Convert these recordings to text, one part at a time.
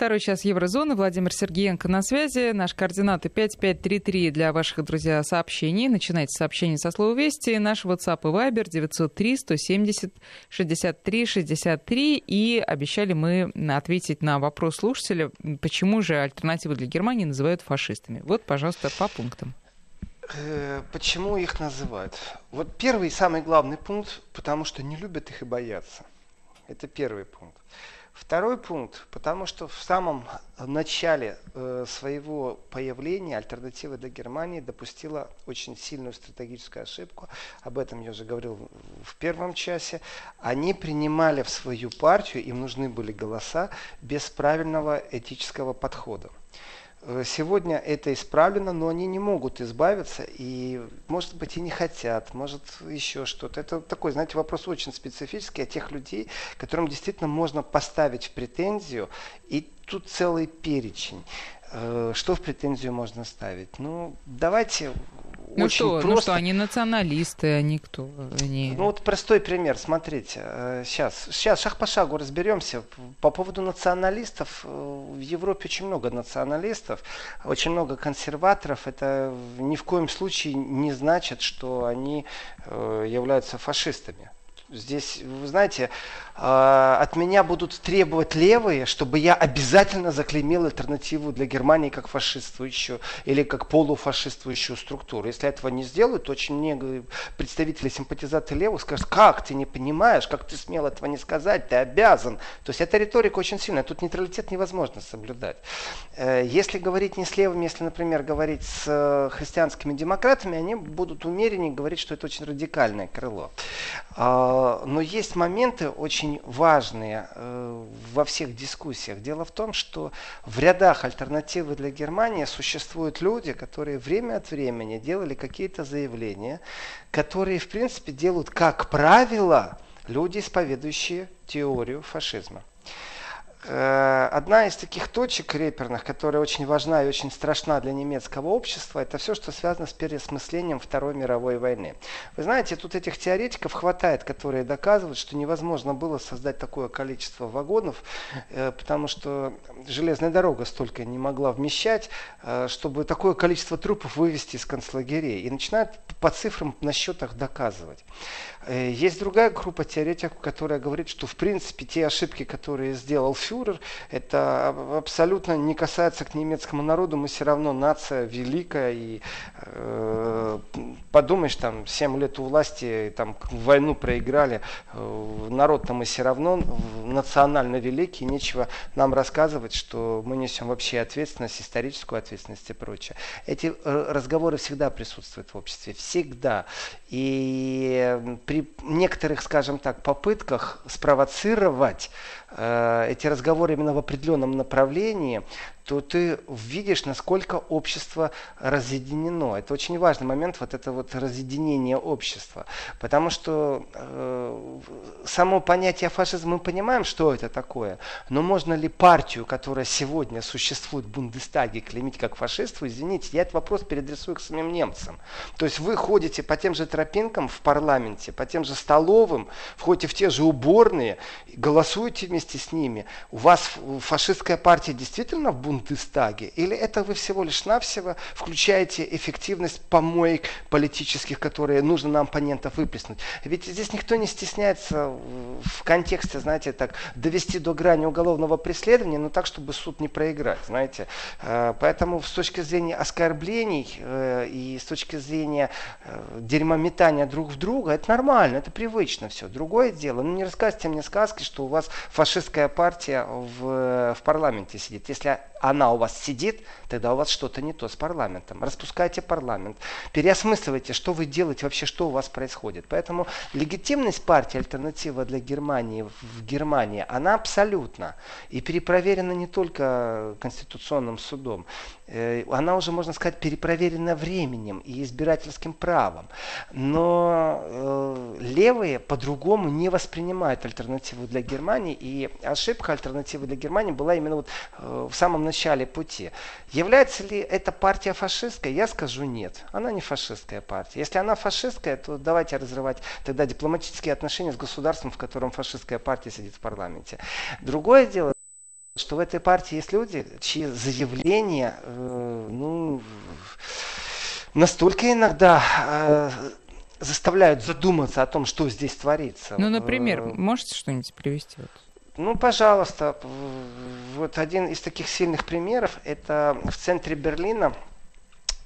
Второй час Еврозоны. Владимир Сергеенко на связи. Наши координаты 5533 для ваших, друзья, сообщений. Начинайте сообщение со слова «Вести». Наш WhatsApp и Viber 903 170 63 63. И обещали мы ответить на вопрос слушателя, почему же альтернативы для Германии называют фашистами. Вот, пожалуйста, по пунктам. Э, почему их называют? Вот первый самый главный пункт, потому что не любят их и боятся. Это первый пункт. Второй пункт, потому что в самом начале э, своего появления альтернатива для Германии допустила очень сильную стратегическую ошибку. Об этом я уже говорил в первом часе. Они принимали в свою партию, им нужны были голоса, без правильного этического подхода. Э, сегодня это исправлено, но они не могут избавиться и, может быть, и не хотят, может, еще что-то. Это такой, знаете, вопрос очень специфический о тех людей, которым действительно можно поставить в претензию, и тут целый перечень. Э, что в претензию можно ставить? Ну, давайте ну очень что, просто... Ну что, они националисты, они кто? Они... Ну вот простой пример, смотрите, сейчас, э, сейчас шаг по шагу разберемся. По поводу националистов, э, в Европе очень много националистов, очень много консерваторов. Это ни в коем случае не значит, что они э, являются фашистами. Здесь, вы знаете, а, от меня будут требовать левые, чтобы я обязательно заклеймил альтернативу для Германии как фашистующую или как полуфашистующую структуру. Если этого не сделают, то очень много представителей симпатизации левых скажут, как ты не понимаешь, как ты смел этого не сказать, ты обязан. То есть эта риторика очень сильная, тут нейтралитет невозможно соблюдать. Э, если говорить не с левыми, если, например, говорить с э, христианскими демократами, они будут умереннее говорить, что это очень радикальное крыло. А, но есть моменты очень важные э, во всех дискуссиях. Дело в том, что в рядах альтернативы для Германии существуют люди, которые время от времени делали какие-то заявления, которые, в принципе, делают, как правило, люди, исповедующие теорию фашизма. Э, одна из таких точек реперных, которая очень важна и очень страшна для немецкого общества, это все, что связано с переосмыслением Второй мировой войны. Вы знаете, тут этих теоретиков хватает, которые доказывают, что невозможно было создать такое количество вагонов, э, потому что железная дорога столько не могла вмещать, э, чтобы такое количество трупов вывести из концлагерей. И начинают по цифрам на счетах доказывать. Есть другая группа теоретиков, которая говорит, что в принципе те ошибки, которые сделал это абсолютно не касается к немецкому народу, мы все равно нация великая, и э, подумаешь, там, 7 лет у власти, там, войну проиграли, э, народ-то мы все равно национально великий, нечего нам рассказывать, что мы несем вообще ответственность, историческую ответственность и прочее. Эти э, разговоры всегда присутствуют в обществе, всегда. И при некоторых, скажем так, попытках спровоцировать эти разговоры именно в определенном направлении, то ты видишь, насколько общество разъединено. Это очень важный момент, вот это вот разъединение общества. Потому что э, само понятие фашизм, мы понимаем, что это такое, но можно ли партию, которая сегодня существует в Бундестаге, клеймить как фашисту, извините, я этот вопрос переадресую к самим немцам. То есть вы ходите по тем же тропинкам в парламенте, по тем же столовым, входите в те же уборные, голосуете вместе с ними. У вас фашистская партия действительно в Бундестаге Бундестаге? Или это вы всего лишь навсего включаете эффективность помоек политических, которые нужно на оппонентов выплеснуть? Ведь здесь никто не стесняется в контексте, знаете, так, довести до грани уголовного преследования, но так, чтобы суд не проиграть, знаете. Э, поэтому с точки зрения оскорблений э, и с точки зрения э, дерьмометания друг в друга, это нормально, это привычно все. Другое дело, ну не рассказывайте мне сказки, что у вас фашистская партия в, в парламенте сидит. Если она у вас сидит, тогда у вас что-то не то с парламентом. Распускайте парламент, переосмысливайте, что вы делаете, вообще что у вас происходит. Поэтому легитимность партии «Альтернатива для Германии» в Германии, она абсолютна. И перепроверена не только Конституционным судом. Э, она уже, можно сказать, перепроверена временем и избирательским правом. Но э, левые по-другому не воспринимают альтернативу для Германии. И ошибка альтернативы для Германии была именно вот э, в самом начале пути. Является ли эта партия фашистской? Я скажу нет. Она не фашистская партия. Если она фашистская, то давайте разрывать тогда дипломатические отношения с государством, в котором фашистская партия сидит в парламенте. Другое дело что в этой партии есть люди, чьи заявления, э, ну, настолько иногда э, заставляют задуматься о том, что здесь творится. Ну, например, э, можете что-нибудь привести? Ну, пожалуйста. Вот один из таких сильных примеров, это в центре Берлина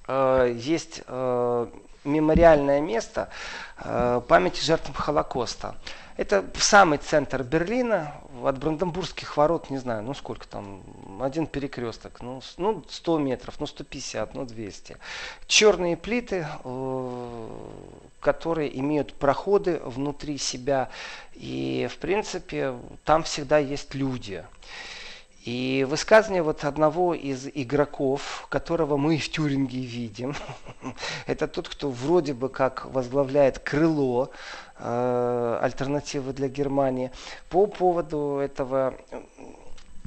э, есть э, мемориальное место э, памяти жертвам Холокоста. Это самый центр Берлина, от Бранденбургских ворот, не знаю, ну сколько там, один перекресток, ну, ну 100 метров, ну 150, ну 200. Черные плиты, э, которые имеют проходы внутри себя, и в принципе там всегда есть люди. И высказывание вот одного из игроков, которого мы в Тюринге видим, это тот, кто вроде бы как возглавляет крыло э, альтернативы для Германии, по поводу этого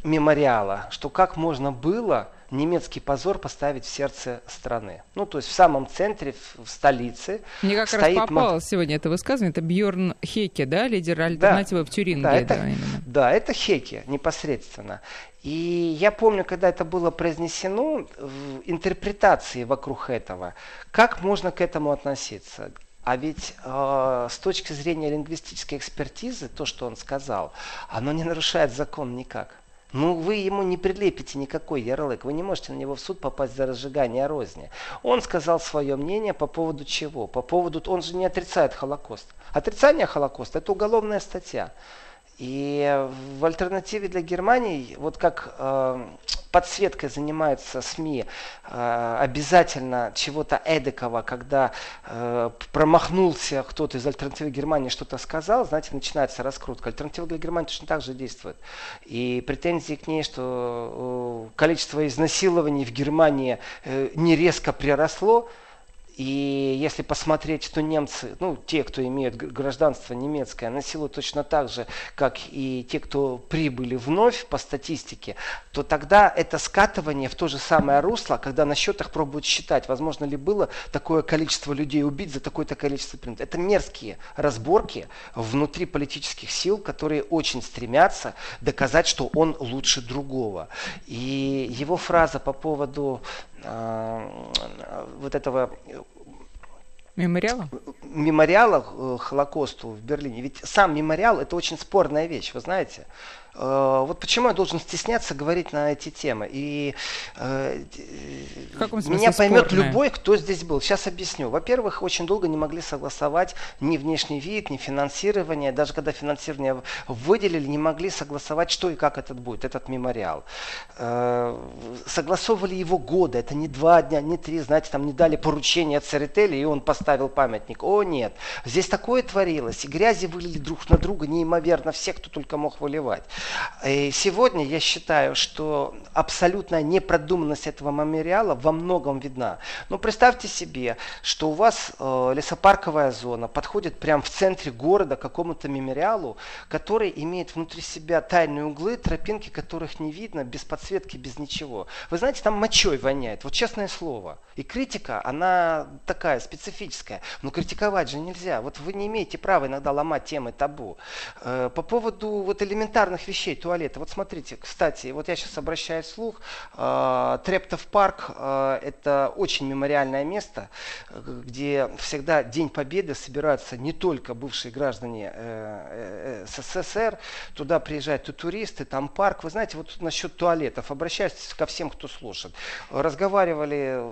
мемориала, что как можно было немецкий позор поставить в сердце страны. Ну, то есть в самом центре, в столице. Мне как стоит раз попалось м... сегодня это высказывание. Это Бьорн Хеке, да, лидер альтернативы да, в Тюринге. Да, это, да, именно. да, это Хеке непосредственно. И я помню, когда это было произнесено, в интерпретации вокруг этого, как можно к этому относиться. А ведь э, с точки зрения лингвистической экспертизы, то, что он сказал, оно не нарушает закон никак. Ну, вы ему не прилепите никакой ярлык. Вы не можете на него в суд попасть за разжигание розни. Он сказал свое мнение по поводу чего? По поводу... Он же не отрицает Холокост. Отрицание Холокоста – это уголовная статья. И в альтернативе для Германии, вот как э, подсветкой занимаются СМИ, э, обязательно чего-то эдакого, когда э, промахнулся кто-то из альтернативы Германии, что-то сказал, знаете, начинается раскрутка. Альтернатива для Германии точно так же действует. И претензии к ней, что э, количество изнасилований в Германии э, не резко приросло, и если посмотреть, то немцы, ну, те, кто имеют гражданство немецкое, насилуют точно так же, как и те, кто прибыли вновь по статистике, то тогда это скатывание в то же самое русло, когда на счетах пробуют считать, возможно ли было такое количество людей убить за такое-то количество предметов. Это мерзкие разборки внутри политических сил, которые очень стремятся доказать, что он лучше другого. И его фраза по поводу вот этого Мемориала? Мемориала э, Холокосту в Берлине. Ведь сам мемориал это очень спорная вещь, вы знаете. Э, вот почему я должен стесняться говорить на эти темы. И э, меня поймет спорная? любой, кто здесь был. Сейчас объясню. Во-первых, очень долго не могли согласовать ни внешний вид, ни финансирование. Даже когда финансирование выделили, не могли согласовать, что и как этот будет, этот мемориал. Э, согласовывали его годы. Это не два дня, не три. Знаете, там не дали поручение Церетели, и он поставил памятник. О, нет. Здесь такое творилось. И грязи вылили друг на друга неимоверно все, кто только мог выливать. И сегодня я считаю, что абсолютная непродуманность этого мемориала во многом видна. Но представьте себе, что у вас э, лесопарковая зона подходит прямо в центре города к какому-то мемориалу, который имеет внутри себя тайные углы, тропинки, которых не видно, без подсветки, без ничего. Вы знаете, там мочой воняет, вот честное слово. И критика, она такая специфическая. Но критиковать же нельзя. Вот вы не имеете права иногда ломать темы табу. Э, по поводу вот элементарных вещей, туалета. Вот смотрите, кстати, вот я сейчас обращаюсь вслух. Э, Трептов парк э, это очень мемориальное место, где всегда День Победы собираются не только бывшие граждане СССР, туда приезжают и туристы, там парк. Вы знаете, вот насчет туалетов, обращаюсь ко всем, кто слушает. Разговаривали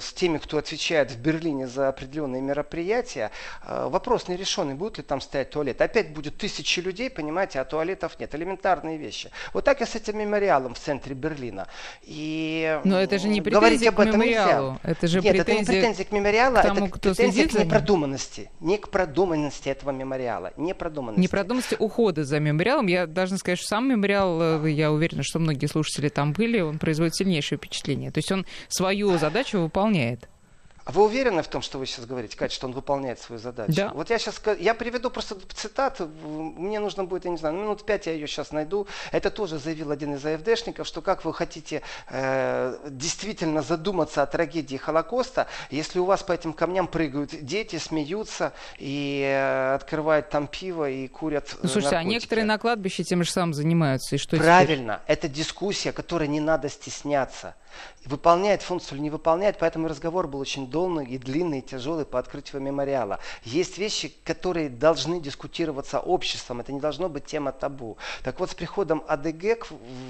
с теми, кто отвечает в Берлине за определенные мероприятия. Вопрос нерешенный, будет ли там стоять туалет. Опять будет тысячи людей, понимаете, а туалетов нет. Элементарно элементарные вещи. Вот так и с этим мемориалом в центре Берлина. И Но это же не претензия к мемориалу. Нельзя. Это же Нет, это не претензия к мемориалу, к тому, это претензия к непродуманности. Не к продуманности этого мемориала. Непродуманности. Непродуманности ухода за мемориалом. Я должна сказать, что сам мемориал, э, я уверена, что многие слушатели там были, он производит сильнейшее впечатление. То есть он свою задачу выполняет. А вы уверены в том, что вы сейчас говорите, Катя, что он выполняет свою задачу? Да. Вот я сейчас я приведу просто цитату. Мне нужно будет, я не знаю, минут пять я ее сейчас найду. Это тоже заявил один из АФДшников, что как вы хотите э, действительно задуматься о трагедии Холокоста, если у вас по этим камням прыгают дети, смеются и э, открывают там пиво и курят ну, Слушайте, наркотики. а некоторые на кладбище тем же самым занимаются. И что Правильно. Теперь? Это дискуссия, которой не надо стесняться выполняет функцию или не выполняет, поэтому разговор был очень долгий и длинный, и тяжелый по открытию мемориала. Есть вещи, которые должны дискутироваться обществом, это не должно быть тема табу. Так вот, с приходом АДГ к,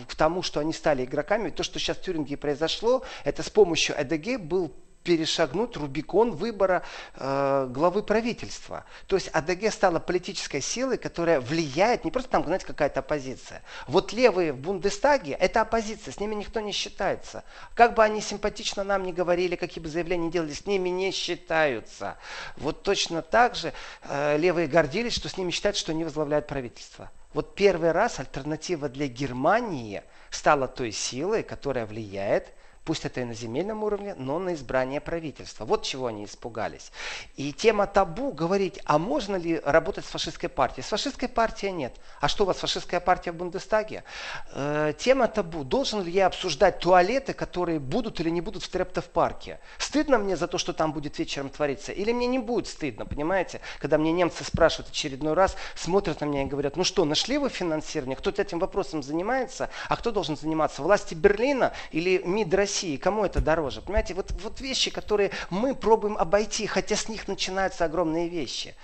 к тому, что они стали игроками, то, что сейчас в Тюринге произошло, это с помощью АДГ был перешагнуть Рубикон выбора э, главы правительства. То есть АДГ стала политической силой, которая влияет, не просто там, знаете, какая-то оппозиция. Вот левые в Бундестаге – это оппозиция, с ними никто не считается. Как бы они симпатично нам не говорили, какие бы заявления ни делали, с ними не считаются. Вот точно так же э, левые гордились, что с ними считают, что они возглавляют правительство. Вот первый раз альтернатива для Германии стала той силой, которая влияет пусть это и на земельном уровне, но на избрание правительства. Вот чего они испугались. И тема табу говорить, а можно ли работать с фашистской партией? С фашистской партией нет. А что у вас фашистская партия в Бундестаге? Э, тема табу. Должен ли я обсуждать туалеты, которые будут или не будут в Трептов-парке? Стыдно мне за то, что там будет вечером твориться? Или мне не будет стыдно, понимаете? Когда мне немцы спрашивают очередной раз, смотрят на меня и говорят, ну что, нашли вы финансирование? Кто-то этим вопросом занимается? А кто должен заниматься? Власти Берлина или МИД России? России, кому это дороже? Понимаете, вот, вот вещи, которые мы пробуем обойти, хотя с них начинаются огромные вещи.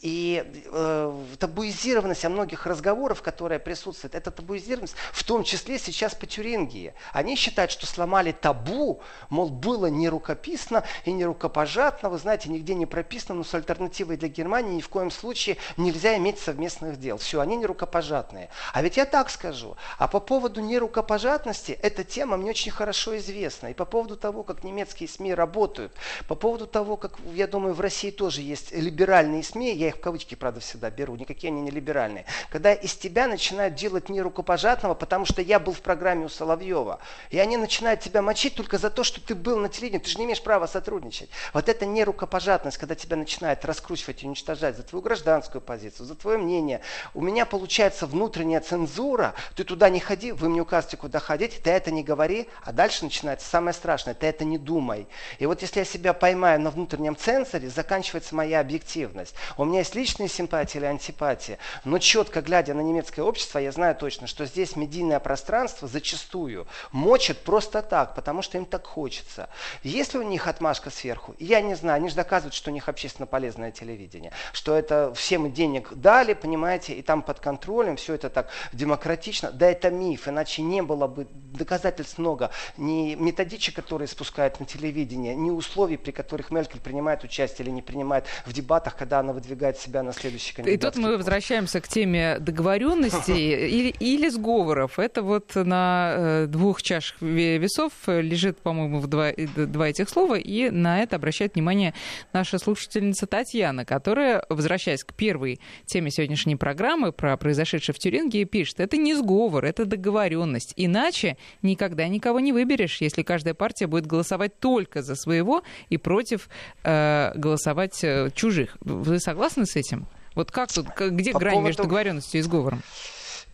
И э, табуизированность о многих разговоров, которая присутствует, это табуизированность, в том числе сейчас по Тюрингии. Они считают, что сломали табу, мол, было не рукописно и не рукопожатно, вы знаете, нигде не прописано, но с альтернативой для Германии ни в коем случае нельзя иметь совместных дел. Все, они не рукопожатные. А ведь я так скажу. А по поводу нерукопожатности, эта тема мне очень хорошо известна. И по поводу того, как немецкие СМИ работают, по поводу того, как, я думаю, в России тоже есть либеральные СМИ, я их в кавычки, правда, всегда беру, никакие они не либеральные, когда из тебя начинают делать не рукопожатного, потому что я был в программе у Соловьева, и они начинают тебя мочить только за то, что ты был на телевидении, ты же не имеешь права сотрудничать. Вот это не рукопожатность, когда тебя начинают раскручивать и уничтожать за твою гражданскую позицию, за твое мнение. У меня получается внутренняя цензура, ты туда не ходи, вы мне указываете, куда ходить, ты это не говори, а дальше начинается самое страшное, ты это не думай. И вот если я себя поймаю на внутреннем цензоре, заканчивается моя объективность. У меня есть личные симпатии или антипатии, но четко глядя на немецкое общество, я знаю точно, что здесь медийное пространство зачастую мочит просто так, потому что им так хочется. Есть ли у них отмашка сверху? Я не знаю. Они же доказывают, что у них общественно полезное телевидение, что это всем денег дали, понимаете, и там под контролем, все это так демократично. Да это миф, иначе не было бы доказательств много. Ни методичек, которые спускают на телевидение, ни условий, при которых Меркель принимает участие или не принимает в дебатах, когда она выдвигает себя на следующий кандидат. И тут мы возвращаемся к теме договоренности или, или сговоров. Это вот на э, двух чашах весов лежит, по-моему, в два, два этих слова, и на это обращает внимание наша слушательница Татьяна, которая, возвращаясь к первой теме сегодняшней программы про произошедшее в Тюринге, пишет, это не сговор, это договоренность. Иначе никогда никого не выберешь, если каждая партия будет голосовать только за своего и против э, голосовать э, чужих. Вы согласны с этим? Вот как тут, где По грань поводу... между договоренностью и сговором?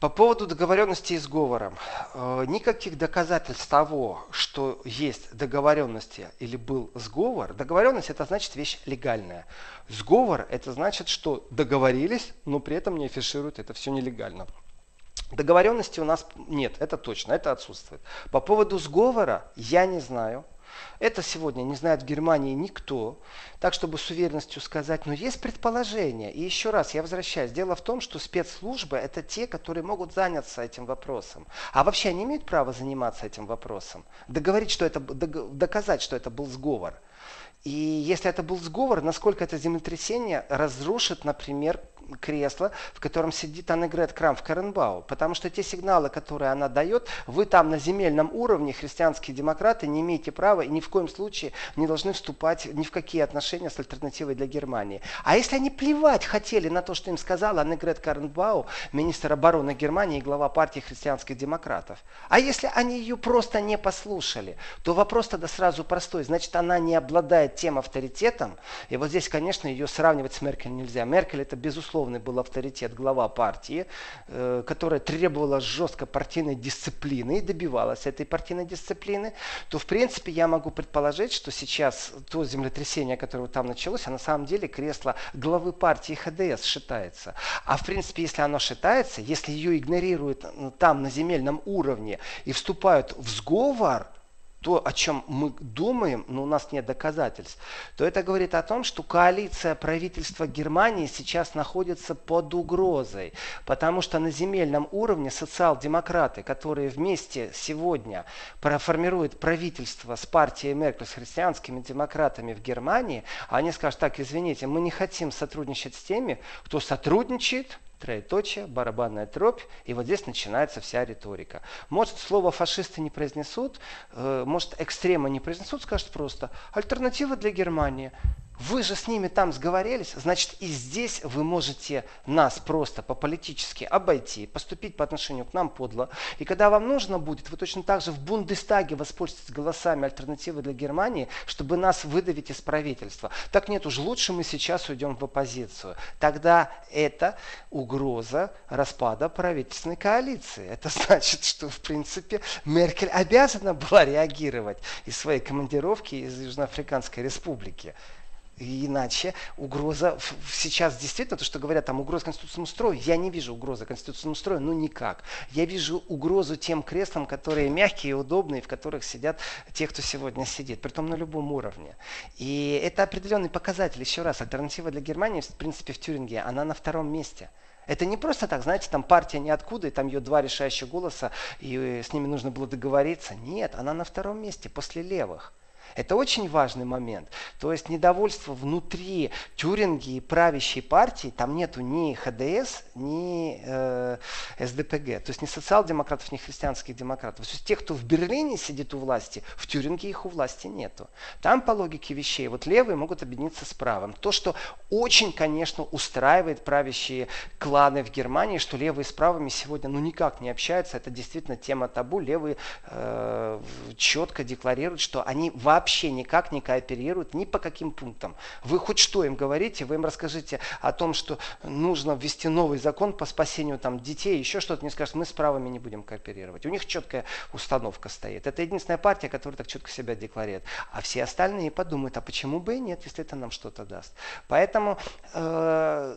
По поводу договоренности и сговором. Э, никаких доказательств того, что есть договоренности или был сговор. Договоренность это значит вещь легальная. Сговор это значит, что договорились, но при этом не афишируют, это все нелегально. Договоренности у нас нет, это точно, это отсутствует. По поводу сговора я не знаю. Это сегодня не знает в Германии никто, так чтобы с уверенностью сказать, но есть предположение. И еще раз, я возвращаюсь. Дело в том, что спецслужбы это те, которые могут заняться этим вопросом. А вообще они имеют право заниматься этим вопросом. Договорить, что это, доказать, что это был сговор. И если это был сговор, насколько это землетрясение разрушит, например, кресло, в котором сидит Аннегрет в Каренбау. Потому что те сигналы, которые она дает, вы там на земельном уровне, христианские демократы, не имеете права и ни в коем случае не должны вступать ни в какие отношения с альтернативой для Германии. А если они плевать хотели на то, что им сказала Аннегрет Каренбау, министр обороны Германии и глава партии христианских демократов, а если они ее просто не послушали, то вопрос тогда сразу простой. Значит, она не обладает тем авторитетом, и вот здесь, конечно, ее сравнивать с Меркель нельзя. Меркель это безусловный был авторитет, глава партии, э, которая требовала жестко партийной дисциплины и добивалась этой партийной дисциплины, то, в принципе, я могу предположить, что сейчас то землетрясение, которое там началось, а на самом деле кресло главы партии ХДС считается. А, в принципе, если оно считается, если ее игнорируют там на земельном уровне и вступают в сговор, то, о чем мы думаем, но у нас нет доказательств, то это говорит о том, что коалиция правительства Германии сейчас находится под угрозой. Потому что на земельном уровне социал-демократы, которые вместе сегодня формируют правительство с партией Меркель, с христианскими демократами в Германии, они скажут, так, извините, мы не хотим сотрудничать с теми, кто сотрудничает троеточие, барабанная дробь, и вот здесь начинается вся риторика. Может, слово фашисты не произнесут, э, может, экстрема не произнесут, скажут просто альтернатива для Германии. Вы же с ними там сговорились, значит и здесь вы можете нас просто по-политически обойти, поступить по отношению к нам подло. И когда вам нужно будет, вы точно так же в Бундестаге воспользуетесь голосами альтернативы для Германии, чтобы нас выдавить из правительства. Так нет, уж лучше мы сейчас уйдем в оппозицию. Тогда это угроза распада правительственной коалиции. Это значит, что в принципе Меркель обязана была реагировать из своей командировки из Южноафриканской республики. Иначе угроза сейчас действительно, то, что говорят, там угроза конституционному строю, я не вижу угрозы конституционному строю, ну никак. Я вижу угрозу тем креслам, которые мягкие и удобные, в которых сидят те, кто сегодня сидит, притом на любом уровне. И это определенный показатель. Еще раз, альтернатива для Германии, в принципе, в Тюринге, она на втором месте. Это не просто так, знаете, там партия ниоткуда, и там ее два решающих голоса, и с ними нужно было договориться. Нет, она на втором месте, после левых. Это очень важный момент. То есть недовольство внутри Тюринги и правящей партии, там нету ни ХДС, ни э, СДПГ. То есть ни социал-демократов, ни христианских демократов. То есть те, кто в Берлине сидит у власти, в Тюринге их у власти нету. Там по логике вещей вот левые могут объединиться с правым. То, что очень, конечно, устраивает правящие кланы в Германии, что левые с правыми сегодня ну никак не общаются. Это действительно тема табу. Левые э, четко декларируют, что они вообще вообще никак не кооперируют ни по каким пунктам. Вы хоть что им говорите, вы им расскажите о том, что нужно ввести новый закон по спасению там, детей, еще что-то, не скажут, мы с правыми не будем кооперировать. У них четкая установка стоит. Это единственная партия, которая так четко себя декларирует. А все остальные подумают, а почему бы и нет, если это нам что-то даст. Поэтому э,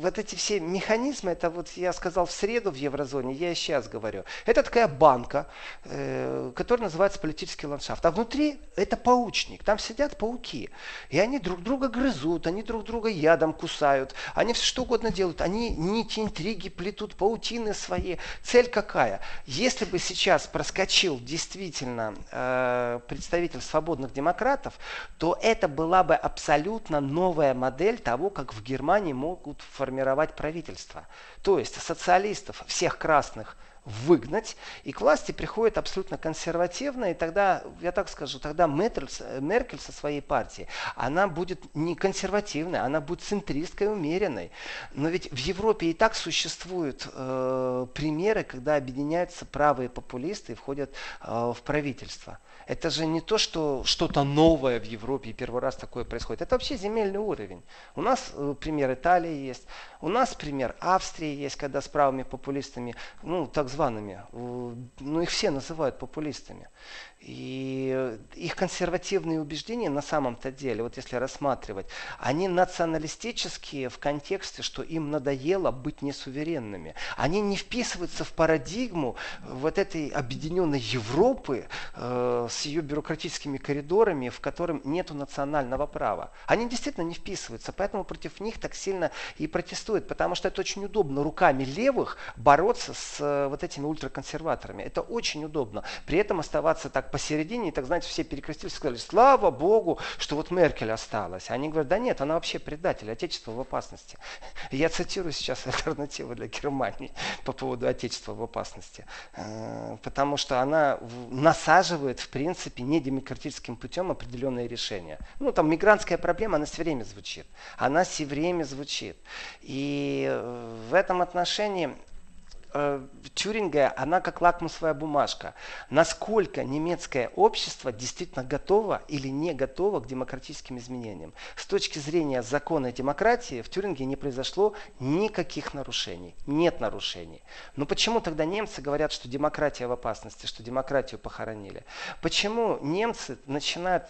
вот эти все механизмы, это вот я сказал в среду в еврозоне, я и сейчас говорю. Это такая банка, э, которая называется политический ландшафт. А внутри это паучник, там сидят пауки. И они друг друга грызут, они друг друга ядом кусают, они все что угодно делают. Они нити, интриги плетут, паутины свои. Цель какая? Если бы сейчас проскочил действительно э, представитель свободных демократов, то это была бы абсолютно новая модель того, как в Германии могут формировать правительство. То есть социалистов, всех красных, выгнать, и к власти приходит абсолютно консервативная, и тогда, я так скажу, тогда Меркель, Меркель со своей партией, она будет не консервативной, она будет центристской, умеренной. Но ведь в Европе и так существуют э, примеры, когда объединяются правые популисты и входят э, в правительство. Это же не то, что что-то новое в Европе, и первый раз такое происходит. Это вообще земельный уровень. У нас э, пример Италии есть, у нас пример Австрии есть, когда с правыми популистами, ну, так зваными, ну, их все называют популистами. И их консервативные убеждения на самом-то деле, вот если рассматривать, они националистические в контексте, что им надоело быть несуверенными. Они не вписываются в парадигму вот этой объединенной Европы э, с ее бюрократическими коридорами, в котором нет национального права. Они действительно не вписываются, поэтому против них так сильно и протестуют, потому что это очень удобно руками левых бороться с э, вот этими ультраконсерваторами. Это очень удобно. При этом оставаться так посередине, так, знаете, все перекрестились и сказали, слава Богу, что вот Меркель осталась. Они говорят, да нет, она вообще предатель, отечество в опасности. Я цитирую сейчас альтернативу для Германии по поводу отечества в опасности. Э, потому что она насаживает, в принципе, недемократическим путем определенные решения. Ну, там мигрантская проблема, она все время звучит. Она все время звучит. И э, в этом отношении э, Тюринга, она как лакмусовая бумажка. Насколько немецкое общество действительно готово или не готово к демократическим изменениям. С точки зрения закона демократии в Тюринге не произошло никаких нарушений. Нет нарушений. Но почему тогда немцы говорят, что демократия в опасности, что демократию похоронили? Почему немцы начинают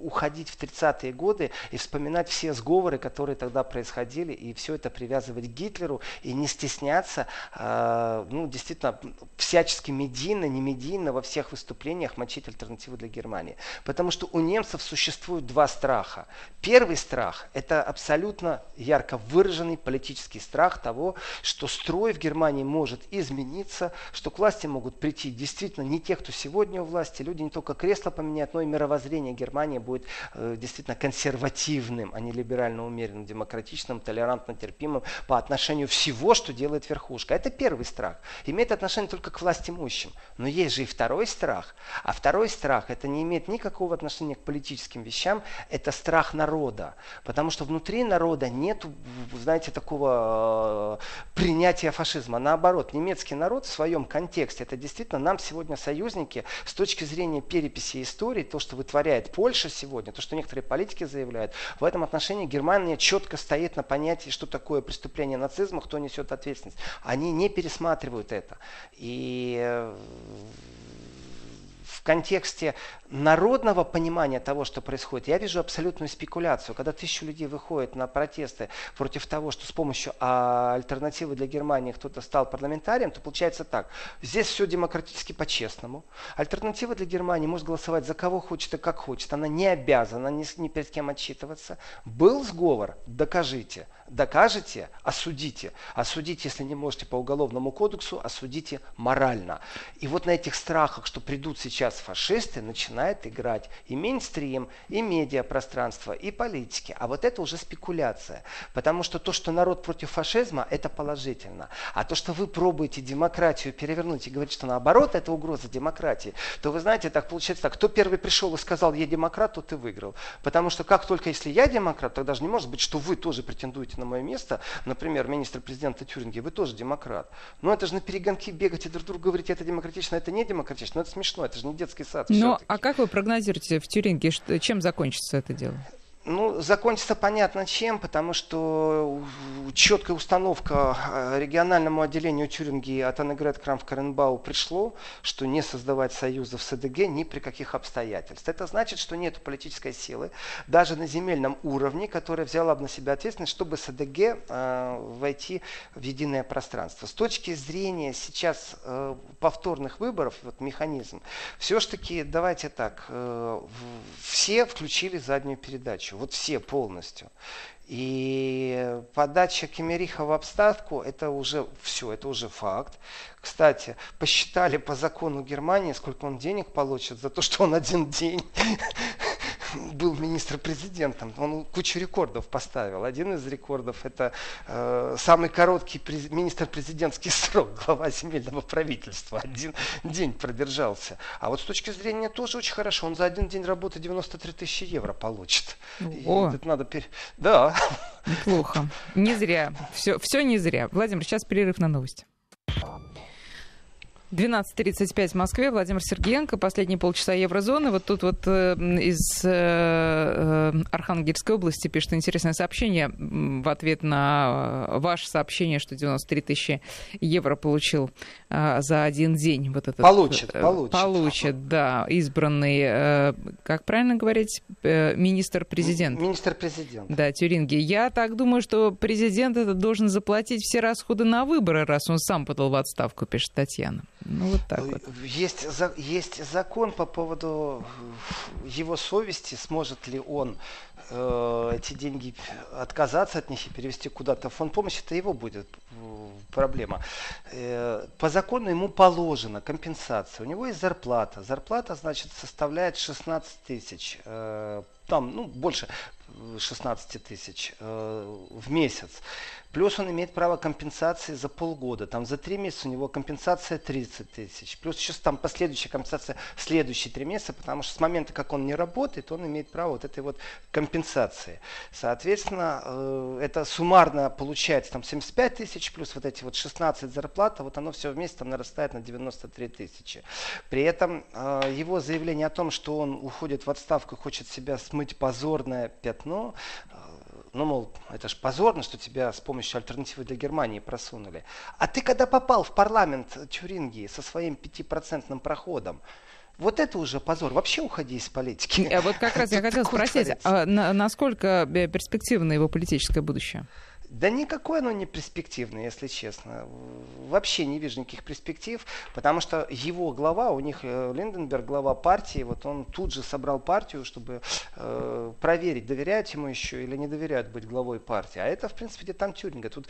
уходить в 30-е годы и вспоминать все сговоры, которые тогда происходили, и все это привязывать к Гитлеру, и не стесняться, э, ну, действительно, всячески медийно, не медийно во всех выступлениях мочить альтернативу для Германии. Потому что у немцев существует два страха. Первый страх – это абсолютно ярко выраженный политический страх того, что строй в Германии может измениться, что к власти могут прийти действительно не те, кто сегодня у власти, люди не только кресло поменяют, но и мировоззрение Германии будет э, действительно консервативным, а не либерально умеренным, демократичным, толерантно терпимым по отношению всего, что делает верхушка. Это первый страх. Имеет отношение только к власть имущим. Но есть же и второй страх. А второй страх, это не имеет никакого отношения к политическим вещам, это страх народа. Потому что внутри народа нет, знаете, такого э, принятия фашизма. Наоборот, немецкий народ в своем контексте, это действительно нам сегодня союзники с точки зрения переписи истории, то, что вытворяет Польша сегодня, то, что некоторые политики заявляют, в этом отношении Германия четко стоит на понятии, что такое преступление нацизма, кто несет ответственность. Они не пересматривают это. И э, в контексте народного понимания того, что происходит, я вижу абсолютную спекуляцию. Когда тысячу людей выходят на протесты против того, что с помощью а, альтернативы для Германии кто-то стал парламентарием, то получается так. Здесь все демократически по-честному. Альтернатива для Германии может голосовать за кого хочет и как хочет. Она не обязана ни, ни перед кем отчитываться. Был сговор? Докажите. Докажете? Осудите. Осудите, если не можете по уголовному кодексу, осудите морально. И вот на этих страхах, что придут сейчас фашисты, начинает играть и мейнстрим, и медиапространство, и политики. А вот это уже спекуляция. Потому что то, что народ против фашизма, это положительно. А то, что вы пробуете демократию перевернуть и говорить, что наоборот, это угроза демократии, то вы знаете, так получается так. Кто первый пришел и сказал, я демократ, то ты выиграл. Потому что как только если я демократ, тогда же не может быть, что вы тоже претендуете на мое место. Например, министр президента Тюринги, вы тоже демократ. Но это же на перегонки бегать и друг другу говорить, это демократично, это не демократично. Но это смешно, это же не детский сад. Но, а как вы прогнозируете в Тюринге, чем закончится это дело? Ну, закончится понятно чем, потому что четкая установка э, региональному отделению Тюринги от Аннегрет Крам в Каренбау пришло, что не создавать союзов с СДГ ни при каких обстоятельствах. Это значит, что нет политической силы, даже на земельном уровне, которая взяла бы на себя ответственность, чтобы СДГ э, войти в единое пространство. С точки зрения сейчас э, повторных выборов, вот механизм, все-таки, давайте так, э, все включили заднюю передачу вот все полностью. И подача Кемериха в обставку, это уже все, это уже факт. Кстати, посчитали по закону Германии, сколько он денег получит за то, что он один день был министр-президентом, он кучу рекордов поставил. Один из рекордов это э, самый короткий през, министр-президентский срок глава земельного правительства. Один день продержался. А вот с точки зрения тоже очень хорошо. Он за один день работы 93 тысячи евро получит. О. это надо пере... Да. Неплохо. Не зря. Все, все не зря. Владимир, сейчас перерыв на новости. 12.35 в Москве. Владимир Сергеенко. Последние полчаса еврозоны. Вот тут вот э, из э, э, Архангельской области пишет интересное сообщение в ответ на э, ваше сообщение, что 93 тысячи евро получил э, за один день. Вот этот, получит, э, получит. Получит, да. Избранный, как правильно говорить, министр-президент. Министр-президент. Да, Тюринги. Я так думаю, что президент это должен заплатить все расходы на выборы, раз он сам подал в отставку, пишет Татьяна. Ну, вот так вот. Есть, есть закон по поводу его совести, сможет ли он э, эти деньги отказаться от них и перевести куда-то в фонд помощи, это его будет э, проблема. Э, по закону ему положена компенсация. У него есть зарплата. Зарплата, значит, составляет 16 тысяч. Э, там, ну, больше 16 тысяч э, в месяц. Плюс он имеет право компенсации за полгода. Там за три месяца у него компенсация 30 тысяч. Плюс еще там последующая компенсация в следующие три месяца, потому что с момента, как он не работает, он имеет право вот этой вот компенсации. Соответственно, э, это суммарно получается там 75 тысяч, плюс вот эти вот 16 зарплат, вот оно все вместе там нарастает на 93 тысячи. При этом э, его заявление о том, что он уходит в отставку и хочет себя смыть позорное пятно, э, ну, мол, это ж позорно, что тебя с помощью альтернативы для Германии просунули. А ты когда попал в парламент Тюрингии со своим пятипроцентным проходом, вот это уже позор. Вообще уходи из политики. А вот как раз я хотела спросить, а насколько перспективно его политическое будущее? Да никакое оно не перспективное, если честно. Вообще не вижу никаких перспектив, потому что его глава, у них э, Линденберг, глава партии, вот он тут же собрал партию, чтобы э, проверить, доверяют ему еще или не доверяют быть главой партии. А это, в принципе, где там Тюринга. Тут,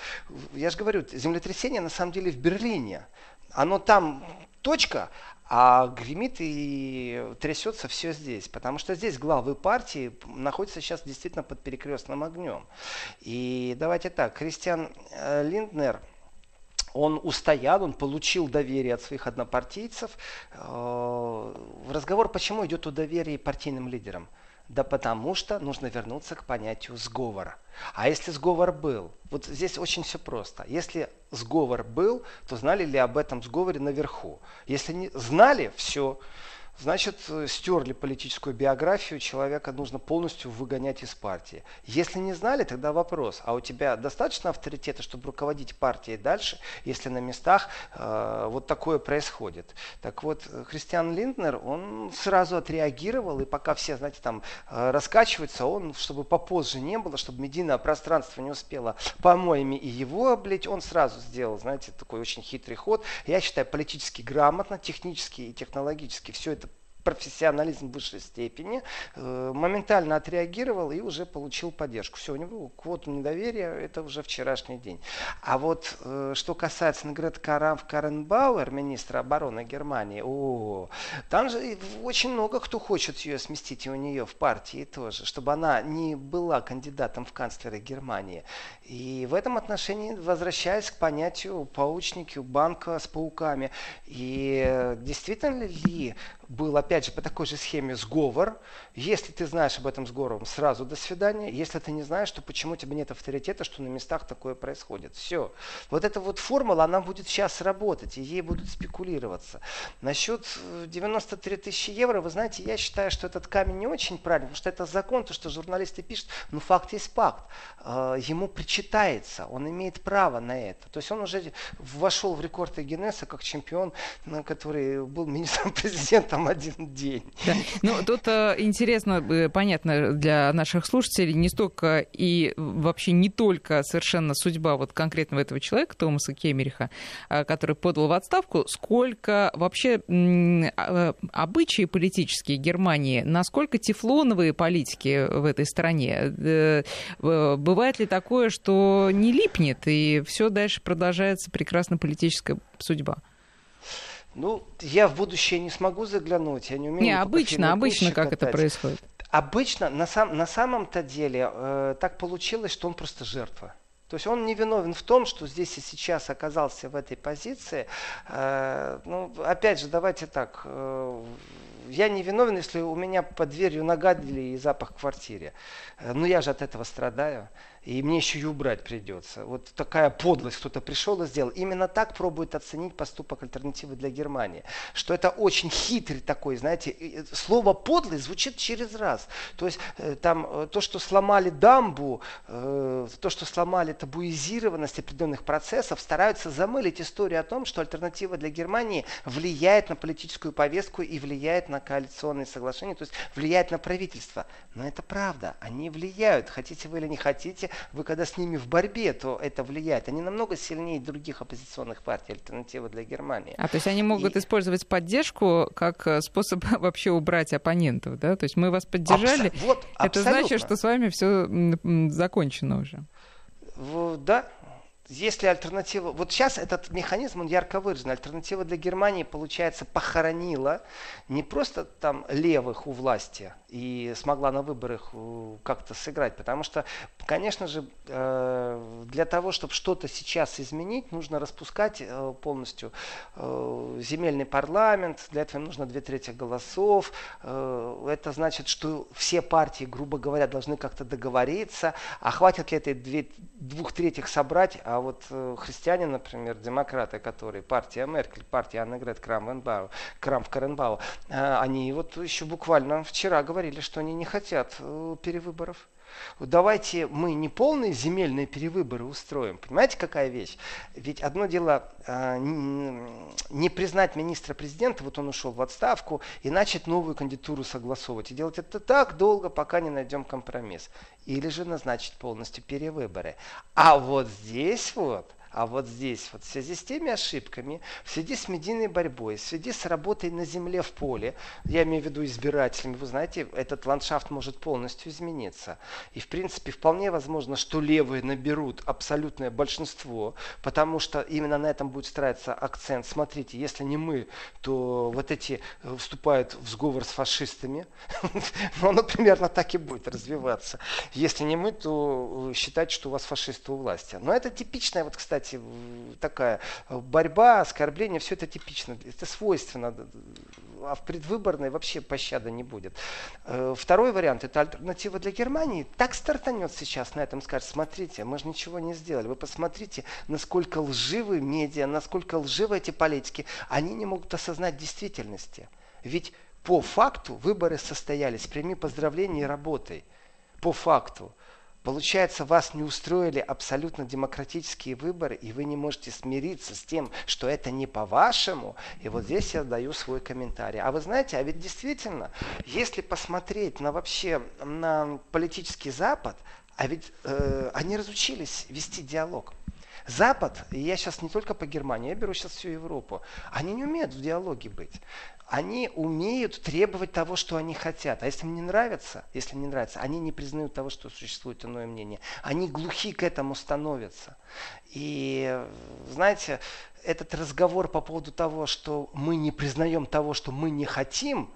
я же говорю, землетрясение на самом деле в Берлине. Оно там точка, а гремит и трясется все здесь, потому что здесь главы партии находятся сейчас действительно под перекрестным огнем. И давайте так, Кристиан э, Линднер, он устоял, он получил доверие от своих однопартийцев. Э, разговор, почему идет о доверии партийным лидерам? Да потому что нужно вернуться к понятию сговора. А если сговор был? Вот здесь очень все просто. Если сговор был, то знали ли об этом сговоре наверху? Если не знали, все. Значит, э, стерли политическую биографию, человека нужно полностью выгонять из партии. Если не знали, тогда вопрос, а у тебя достаточно авторитета, чтобы руководить партией дальше, если на местах э, вот такое происходит? Так вот, Христиан Линднер, он сразу отреагировал, и пока все, знаете, там э, раскачиваются, он, чтобы попозже не было, чтобы медийное пространство не успело помоями и его облить, он сразу сделал, знаете, такой очень хитрый ход. Я считаю, политически грамотно, технически и технологически все это профессионализм высшей степени, э, моментально отреагировал и уже получил поддержку. Все, у него квоту недоверия, это уже вчерашний день. А вот э, что касается Нгрет Каренбауэр, министра обороны Германии, о, там же очень много кто хочет ее сместить и у нее в партии тоже, чтобы она не была кандидатом в канцлеры Германии. И в этом отношении возвращаясь к понятию паучники, банка с пауками. И э, действительно ли был, опять же, по такой же схеме сговор. Если ты знаешь об этом сговоре, сразу до свидания. Если ты не знаешь, то почему тебе нет авторитета, что на местах такое происходит. Все. Вот эта вот формула, она будет сейчас работать, и ей будут спекулироваться. Насчет 93 э, тысячи евро, вы знаете, я считаю, что этот камень не очень правильный, потому что это закон, то, что журналисты пишут, ну факт есть факт. Э, ему причитается, он имеет право на это. То есть он уже вошел в рекорды Гиннесса как чемпион, который был министром президента там один день. Да. Ну, тут э, интересно, э, понятно для наших слушателей, не столько и вообще не только совершенно судьба вот конкретного этого человека, Томаса Кемериха, э, который подал в отставку, сколько вообще э, обычаи политические Германии, насколько тефлоновые политики в этой стране. Бывает ли такое, что не липнет, и все дальше продолжается прекрасно политическая судьба? Ну, я в будущее не смогу заглянуть, я не умею. Не, обычно, обычно как это происходит? Обычно, на, сам, на самом-то деле, э, так получилось, что он просто жертва. То есть он не виновен в том, что здесь и сейчас оказался в этой позиции. Э, ну, опять же, давайте так. Э, я не виновен, если у меня под дверью нагадили и запах в квартире. Э, но я же от этого страдаю и мне еще и убрать придется. Вот такая подлость кто-то пришел и сделал. Именно так пробует оценить поступок альтернативы для Германии. Что это очень хитрый такой, знаете, слово подлость звучит через раз. То есть э, там э, то, что сломали дамбу, э, то, что сломали табуизированность определенных процессов, стараются замылить историю о том, что альтернатива для Германии влияет на политическую повестку и влияет на коалиционные соглашения, то есть влияет на правительство. Но это правда, они влияют, хотите вы или не хотите, вы когда с ними в борьбе, то это влияет. Они намного сильнее других оппозиционных партий, альтернативы для Германии. А то есть они могут и... использовать поддержку как э, способ вообще убрать оппонентов, да? То есть мы вас поддержали, Абсо... вот, это значит, что с вами все закончено уже. Да, если альтернатива... Вот сейчас этот механизм, он ярко выражен. Альтернатива для Германии, получается, похоронила не просто там левых у власти и смогла на выборах э, как-то сыграть. Потому что, конечно же, э, для того, чтобы что-то сейчас изменить, нужно распускать э, полностью земельный парламент. Для этого нужно две трети голосов. Это значит, что все партии, грубо говоря, должны как-то договориться. А хватит ли этой две, двух третьих собрать? А вот христиане, например, демократы, которые партия Меркель, партия Аннегрет Крамвенбау, Крамф Каренбау, они вот еще буквально вчера говорили, что они не хотят э, перевыборов. Давайте мы не полные земельные перевыборы устроим. Понимаете, какая вещь? Ведь одно дело э, не признать министра-президента, вот он ушел в отставку, и начать новую кандидатуру согласовывать. И делать это так долго, пока не найдем компромисс. Или же назначить полностью перевыборы. А вот здесь вот а вот здесь, вот в связи с теми ошибками, в связи с медийной борьбой, в связи с работой на земле в поле, я имею в виду избирателями, вы знаете, этот ландшафт может полностью измениться. И в принципе вполне возможно, что левые наберут абсолютное большинство, потому что именно на этом будет строиться акцент. Смотрите, если не мы, то вот эти э, вступают в сговор с фашистами. Ну, оно примерно так и будет развиваться. Если не мы, то э, считать, что у вас фашисты у власти. Но это типичная, вот, кстати, кстати, такая борьба, оскорбление, все это типично, это свойственно. А в предвыборной вообще пощады не будет. Э, второй вариант, это альтернатива для Германии. Так стартанет сейчас на этом, скажет, смотрите, мы же ничего не сделали. Вы посмотрите, насколько лживы медиа, насколько лживы эти политики. Они не могут осознать действительности. Ведь по факту выборы состоялись. Прими поздравления и работай. По факту. Получается, вас не устроили абсолютно демократические выборы, и вы не можете смириться с тем, что это не по-вашему. И вот здесь я даю свой комментарий. А вы знаете, а ведь действительно, если посмотреть на вообще на политический Запад, а ведь э, они разучились вести диалог. Запад, и я сейчас не только по Германии, я беру сейчас всю Европу, они не умеют в диалоге быть они умеют требовать того, что они хотят. А если им не нравится, если не нравится, они не признают того, что существует иное мнение. Они глухи к этому становятся. И знаете, этот разговор по поводу того, что мы не признаем того, что мы не хотим,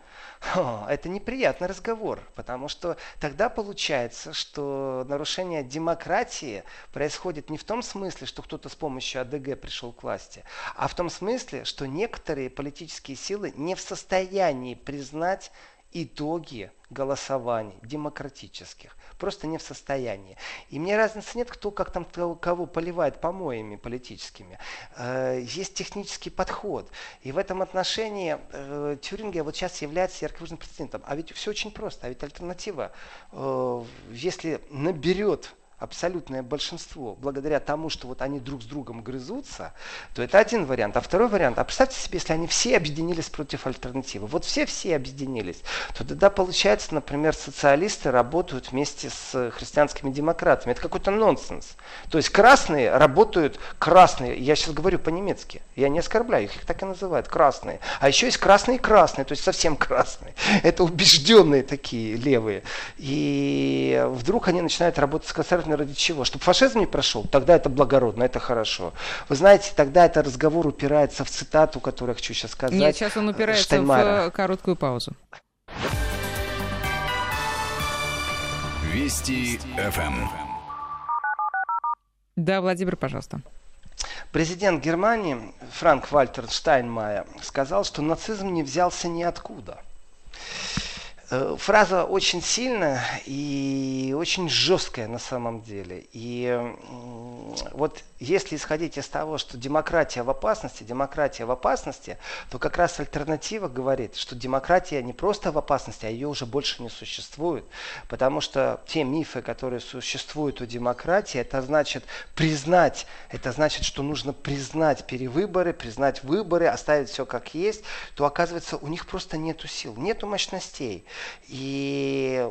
это неприятный разговор, потому что тогда получается, что нарушение демократии происходит не в том смысле, что кто-то с помощью АДГ пришел к власти, а в том смысле, что некоторые политические силы не в состоянии признать итоги голосований демократических. Просто не в состоянии. И мне разницы нет, кто как там кого поливает помоями политическими. Э, есть технический подход. И в этом отношении э, Тюрингия вот сейчас является ярковыжным прецедентом. А ведь все очень просто. А ведь альтернатива, э, если наберет абсолютное большинство, благодаря тому, что вот они друг с другом грызутся, то это один вариант. А второй вариант, а представьте себе, если они все объединились против альтернативы. Вот все-все объединились. То тогда получается, например, социалисты работают вместе с христианскими демократами. Это какой-то нонсенс. То есть красные работают красные. Я сейчас говорю по-немецки. Я не оскорбляю их, их так и называют. Красные. А еще есть красные и красные, то есть совсем красные. Это убежденные такие левые. И вдруг они начинают работать с консервативными Понятно ради чего. Чтобы фашизм не прошел, тогда это благородно, это хорошо. Вы знаете, тогда это разговор упирается в цитату, которую я хочу сейчас сказать. Нет, сейчас он упирается Штайнмайера. в короткую паузу. Вести ФМ. Да, Владимир, пожалуйста. Президент Германии Франк Вальтер Штайнмайер сказал, что нацизм не взялся ниоткуда. Э, фраза очень сильная и очень жесткая на самом деле. И вот если исходить из того, что демократия в опасности, демократия в опасности, то как раз альтернатива говорит, что демократия не просто в опасности, а ее уже больше не существует. Потому что те мифы, которые существуют у демократии, это значит признать, это значит, что нужно признать перевыборы, признать выборы, оставить все как есть, то оказывается у них просто нету сил, нету мощностей. И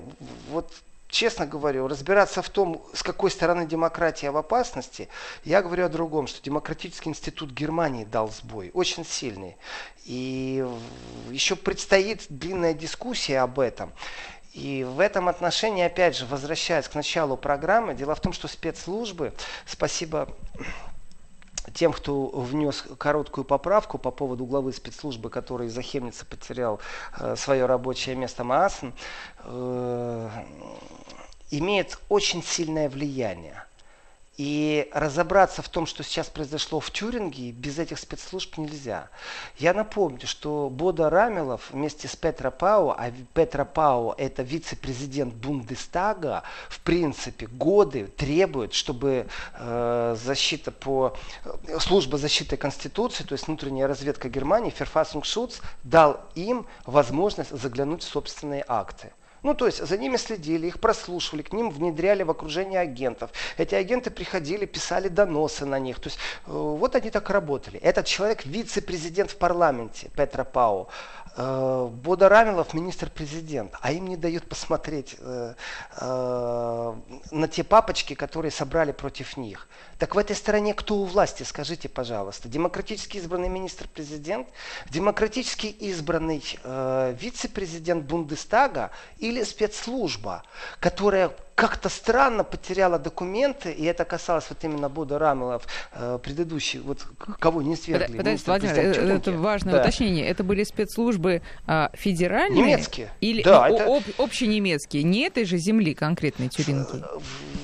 вот честно говорю, разбираться в том, с какой стороны демократия в опасности, я говорю о другом, что Демократический институт Германии дал сбой, очень сильный. И еще предстоит длинная дискуссия об этом. И в этом отношении, опять же, возвращаясь к началу программы, дело в том, что спецслужбы, спасибо тем, кто внес короткую поправку по поводу главы спецслужбы, который из-за Хемница потерял э, свое рабочее место Маасн, э, имеет очень сильное влияние. И разобраться в том, что сейчас произошло в Тюринге, без этих спецслужб нельзя. Я напомню, что Бода Рамилов вместе с Петро Пау, а Петро Пау это вице-президент Бундестага, в принципе, годы требует, чтобы э, защита по э, служба защиты Конституции, то есть внутренняя разведка Германии, Ферфасунгшутц, дал им возможность заглянуть в собственные акты. Ну, то есть за ними следили, их прослушивали, к ним внедряли в окружение агентов. Эти агенты приходили, писали доносы на них. То есть э, вот они так работали. Этот человек вице-президент в парламенте, Петра Пау. Э, Бода Рамилов министр-президент, а им не дают посмотреть э, э, на те папочки, которые собрали против них. Так в этой стране кто у власти, скажите, пожалуйста? Демократически избранный министр-президент, демократически избранный э, вице-президент Бундестага или спецслужба, которая как-то странно потеряла документы, и это касалось вот именно Бода Рамилов, э, предыдущий, вот кого не свергли. Подождите, Владимир, э, это важное да. уточнение. Это были спецслужбы а, федеральные? Немецкие. Или да, это... об, общенемецкие, не этой же земли конкретной Тюринги?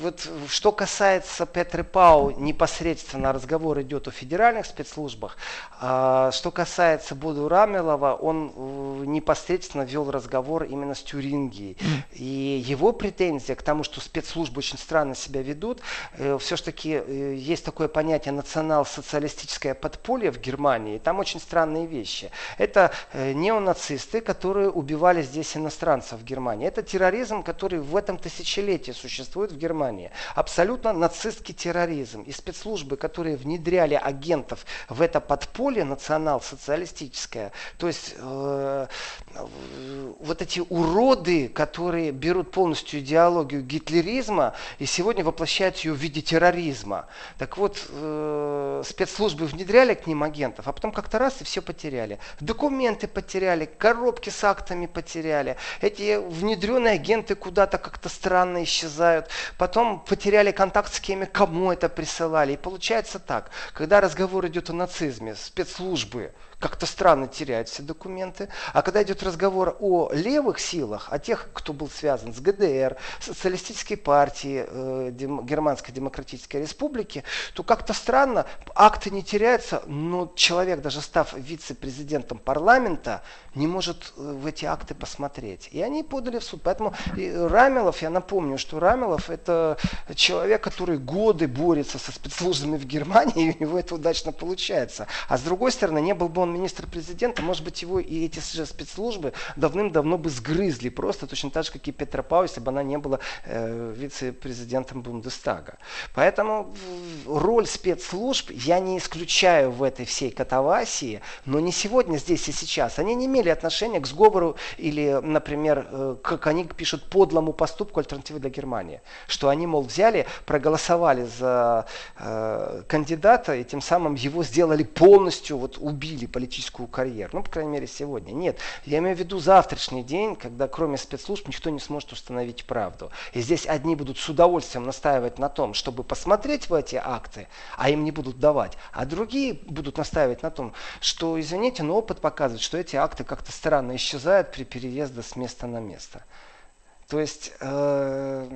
Вот что касается Петры Пау, непосредственно разговор идет о федеральных спецслужбах. А, что касается Боду Рамилова, он э, непосредственно вел разговор именно с Тюрингией. И его претензия к тому, что спецслужбы очень странно себя ведут. Э, Все-таки э, есть такое понятие национал-социалистическое подполье в Германии. там очень странные вещи. Это неонацисты, которые убивали здесь иностранцев в Германии. Это терроризм, который в этом тысячелетии существует в Германии. Абсолютно нацистский терроризм. И спецслужбы, которые внедряли агентов в это подполье национал-социалистическое, то есть э, вот эти уроды, которые берут полностью идеологию гитлеризма и сегодня воплощают ее в виде терроризма. Так вот, э, спецслужбы внедряли к ним агентов, а потом как-то раз и все потеряли. Документы потеряли, коробки с актами потеряли. Эти внедренные агенты куда-то как-то странно исчезают. Потом потеряли контакт с кем, кому это присылали. И получается так, когда разговор идет о нацизме, спецслужбы как-то странно теряют все документы. А когда идет разговор о левых силах, о тех, кто был связан с ГДР, социалистической партией э, Дем, Германской Демократической Республики, то как-то странно, акты не теряются, но человек, даже став вице-президентом парламента, не может э, в эти акты посмотреть. И они подали в суд. Поэтому Рамилов, я напомню, что Рамилов это человек, который годы борется со спецслужбами в Германии, и у него это удачно получается. А с другой стороны, не был бы он он министр-президента, может быть, его и эти же спецслужбы давным-давно бы сгрызли просто, точно так же, как и Петра Пау, если бы она не была э, вице-президентом Бундестага. Поэтому роль спецслужб я не исключаю в этой всей катавасии, но не сегодня, здесь и сейчас. Они не имели отношения к сговору или, например, э, как они пишут, подлому поступку альтернативы для Германии. Что они, мол, взяли, проголосовали за э, кандидата и тем самым его сделали полностью, вот убили политическую карьеру. Ну, по крайней мере, сегодня. Нет. Я имею в виду завтрашний день, когда кроме спецслужб никто не сможет установить правду. И здесь одни будут с удовольствием настаивать на том, чтобы посмотреть в эти акты, а им не будут давать. А другие будут настаивать на том, что, извините, но опыт показывает, что эти акты как-то странно исчезают при переезде с места на место. То есть э,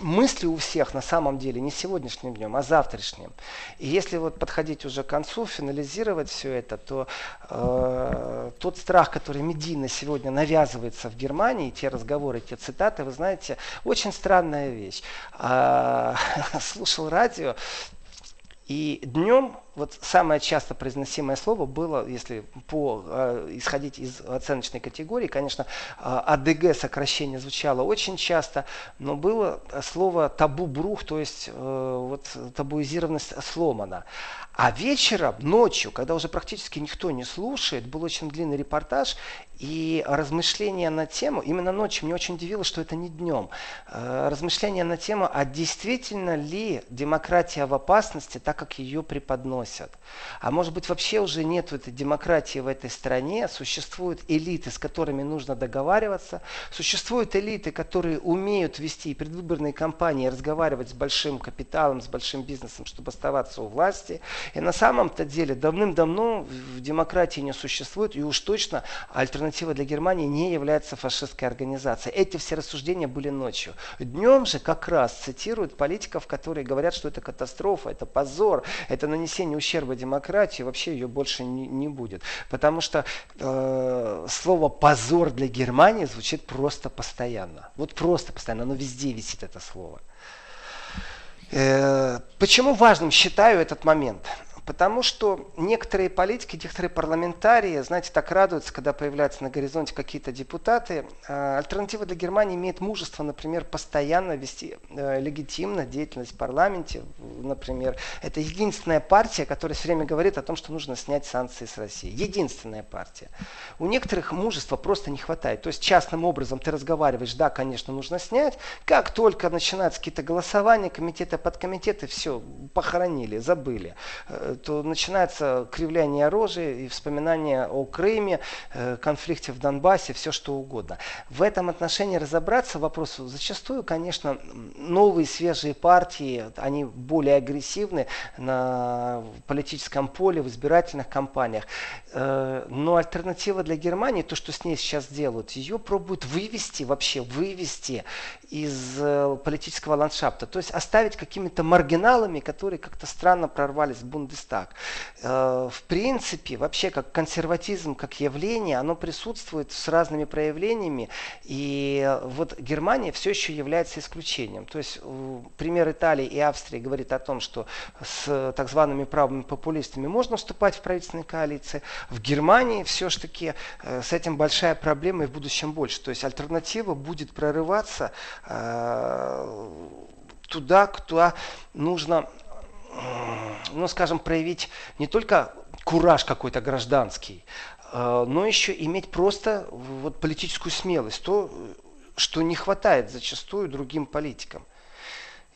мысли у всех на самом деле не сегодняшним днем, а завтрашним. И если вот подходить уже к концу, финализировать все это, то э, тот страх, который медийно сегодня навязывается в Германии, те разговоры, те цитаты, вы знаете, очень странная вещь. Э, слушал радио, и днем вот самое часто произносимое слово было, если по, э, исходить из оценочной категории, конечно, э, АДГ сокращение звучало очень часто, но было слово табу-брух, то есть э, вот табуизированность сломана. А вечером, ночью, когда уже практически никто не слушает, был очень длинный репортаж и размышления на тему, именно ночью, мне очень удивило, что это не днем, э, размышления на тему, а действительно ли демократия в опасности, так как ее преподносят носят. А может быть вообще уже нет этой демократии в этой стране, существуют элиты, с которыми нужно договариваться, существуют элиты, которые умеют вести предвыборные кампании, разговаривать с большим капиталом, с большим бизнесом, чтобы оставаться у власти. И на самом-то деле давным-давно в демократии не существует, и уж точно альтернатива для Германии не является фашистской организацией. Эти все рассуждения были ночью. Днем же как раз цитируют политиков, которые говорят, что это катастрофа, это позор, это нанесение ущерба демократии, вообще ее больше не, не будет. Потому что э, слово позор для Германии звучит просто постоянно. Вот просто постоянно, оно везде висит это слово. Э, почему важным считаю этот момент? Потому что некоторые политики, некоторые парламентарии, знаете, так радуются, когда появляются на горизонте какие-то депутаты. А, альтернатива для Германии имеет мужество, например, постоянно вести э, легитимно деятельность в парламенте. Например, это единственная партия, которая все время говорит о том, что нужно снять санкции с России. Единственная партия. У некоторых мужества просто не хватает. То есть частным образом ты разговариваешь, да, конечно, нужно снять. Как только начинаются какие-то голосования, комитеты, подкомитеты, все, похоронили, забыли э, то начинается кривляние рожи и вспоминание о Крыме, э, конфликте в Донбассе, все что угодно. В этом отношении разобраться вопросу зачастую, конечно, новые свежие партии, они более агрессивны на политическом поле, в избирательных кампаниях. Э, но альтернатива для Германии, то, что с ней сейчас делают, ее пробуют вывести, вообще вывести из э, политического ландшафта. То есть оставить какими-то маргиналами, которые как-то странно прорвались в Бундестаг. Э, в принципе, вообще как консерватизм, как явление, оно присутствует с разными проявлениями. И вот Германия все еще является исключением. То есть пример Италии и Австрии говорит о том, что с так зваными правыми популистами можно вступать в правительственные коалиции. В Германии все-таки э, с этим большая проблема и в будущем больше. То есть альтернатива будет прорываться э, туда, куда нужно ну, скажем, проявить не только кураж какой-то гражданский, э, но еще иметь просто вот политическую смелость, то, что не хватает зачастую другим политикам.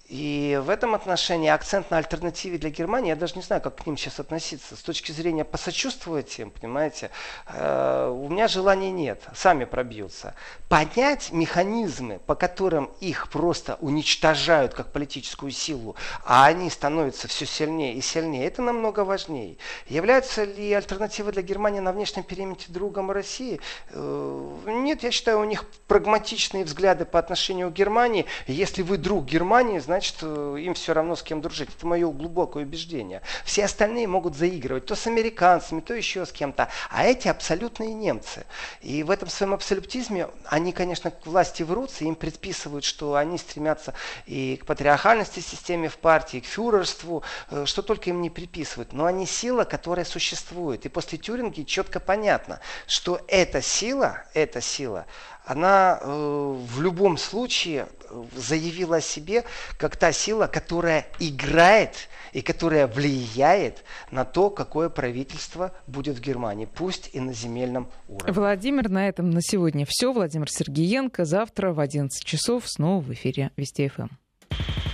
И в этом отношении акцент на альтернативе для Германии, я даже не знаю, как к ним сейчас относиться. С точки зрения посочувствовать им, понимаете, э, у меня желания нет, сами пробьются. Понять механизмы, по которым их просто уничтожают как политическую силу, а они становятся все сильнее и сильнее, это намного важнее. Является ли альтернатива для Германии на внешнем периметре другом России? Э, нет, я считаю, у них прагматичные взгляды по отношению к Германии. Если вы друг Германии, значит значит им все равно с кем дружить. Это мое глубокое убеждение. Все остальные могут заигрывать то с американцами, то еще с кем-то. А эти абсолютные немцы. И в этом своем абсолютизме они, конечно, к власти врутся, им предписывают, что они стремятся и к патриархальности системе в партии, к фюрерству, э, что только им не приписывают. Но они сила, которая существует. И после Тюринги четко понятно, что эта сила, эта сила, она э, в любом случае э, заявила о себе как та сила, которая играет и которая влияет на то, какое правительство будет в Германии, пусть и на земельном уровне. Владимир, на этом на сегодня все. Владимир Сергеенко. Завтра в 11 часов снова в эфире Вести ФМ.